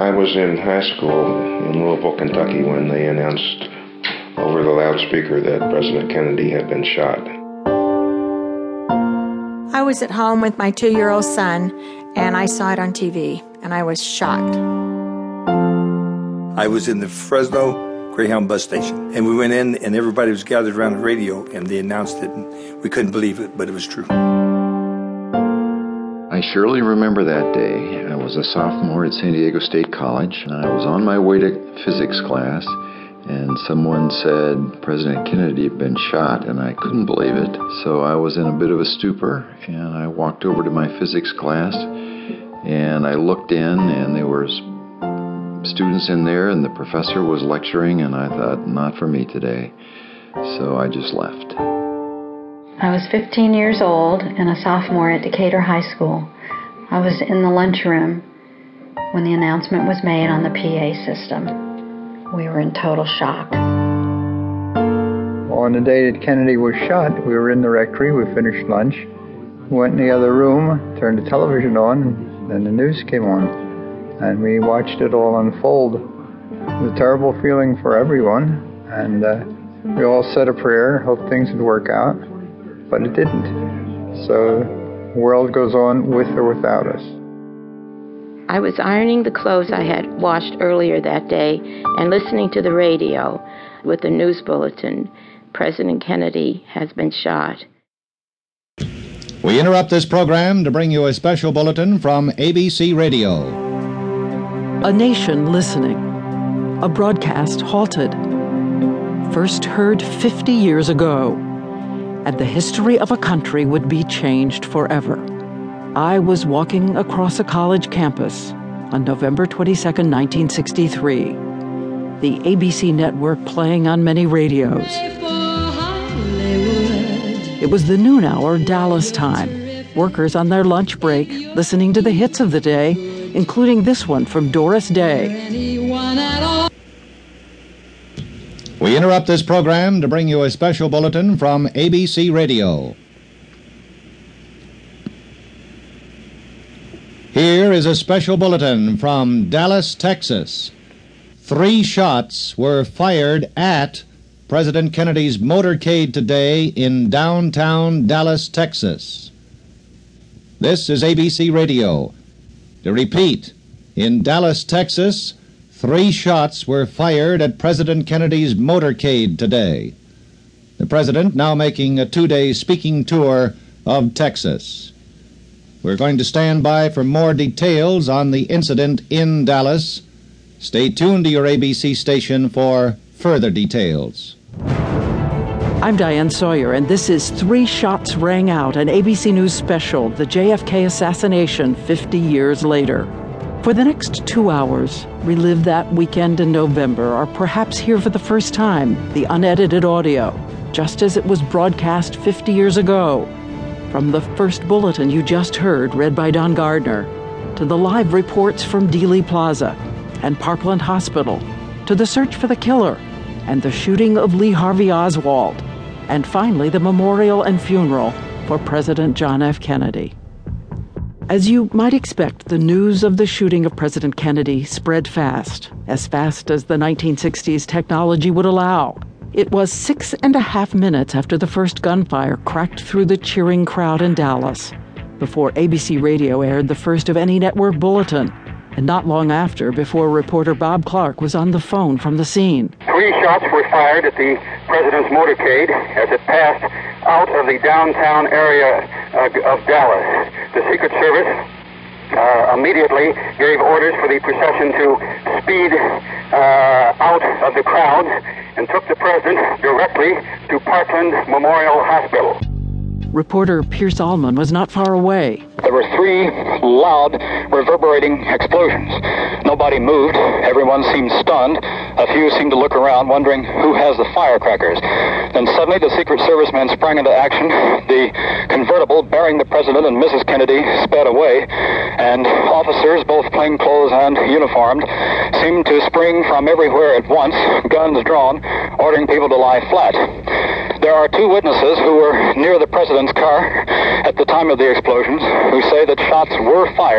I was in high school in Louisville, Kentucky when they announced over the loudspeaker that President Kennedy had been shot. I was at home with my two year old son, and I saw it on TV, and I was shocked. I was in the Fresno Greyhound bus station, and we went in, and everybody was gathered around the radio, and they announced it, and we couldn't believe it, but it was true. I surely remember that day. I was a sophomore at San Diego State College, and I was on my way to physics class, and someone said President Kennedy had been shot, and I couldn't believe it. So I was in a bit of a stupor, and I walked over to my physics class, and I looked in, and there were students in there, and the professor was lecturing, and I thought, not for me today. So I just left. I was 15 years old and a sophomore at Decatur High School. I was in the lunchroom when the announcement was made on the PA system. We were in total shock. On the day that Kennedy was shot, we were in the rectory, we finished lunch, went in the other room, turned the television on, and then the news came on. And we watched it all unfold. It was a terrible feeling for everyone, and uh, we all said a prayer, hoped things would work out but it didn't. So the world goes on with or without us. I was ironing the clothes I had washed earlier that day and listening to the radio with the news bulletin President Kennedy has been shot. We interrupt this program to bring you a special bulletin from ABC Radio. A nation listening, a broadcast halted. First heard 50 years ago and the history of a country would be changed forever. I was walking across a college campus on November 22, 1963. The ABC network playing on many radios. It was the noon hour Dallas time. Workers on their lunch break listening to the hits of the day, including this one from Doris Day. We interrupt this program to bring you a special bulletin from ABC Radio. Here is a special bulletin from Dallas, Texas. Three shots were fired at President Kennedy's motorcade today in downtown Dallas, Texas. This is ABC Radio. To repeat, in Dallas, Texas, Three shots were fired at President Kennedy's motorcade today. The President now making a two day speaking tour of Texas. We're going to stand by for more details on the incident in Dallas. Stay tuned to your ABC station for further details. I'm Diane Sawyer, and this is Three Shots Rang Out, an ABC News special, the JFK assassination 50 years later. For the next two hours, relive that weekend in November, or perhaps hear for the first time the unedited audio, just as it was broadcast 50 years ago. From the first bulletin you just heard, read by Don Gardiner, to the live reports from Dealey Plaza and Parkland Hospital, to the search for the killer and the shooting of Lee Harvey Oswald, and finally the memorial and funeral for President John F. Kennedy. As you might expect, the news of the shooting of President Kennedy spread fast, as fast as the 1960s technology would allow. It was six and a half minutes after the first gunfire cracked through the cheering crowd in Dallas before ABC Radio aired the first of any network bulletin, and not long after before reporter Bob Clark was on the phone from the scene. Three shots were fired at the president's motorcade as it passed out of the downtown area uh, of Dallas. The Secret Service uh, immediately gave orders for the procession to speed uh, out of the crowd and took the president directly to Parkland Memorial Hospital. Reporter Pierce Allman was not far away. There were three loud, reverberating explosions. Nobody moved. Everyone seemed stunned. A few seemed to look around, wondering who has the firecrackers. Then suddenly the Secret Service men sprang into action. The convertible bearing the President and Mrs. Kennedy sped away, and officers, both plainclothes and uniformed, seemed to spring from everywhere at once, guns drawn, ordering people to lie flat. There are two witnesses who were near the President's car at the time of the explosions who say that shots were fired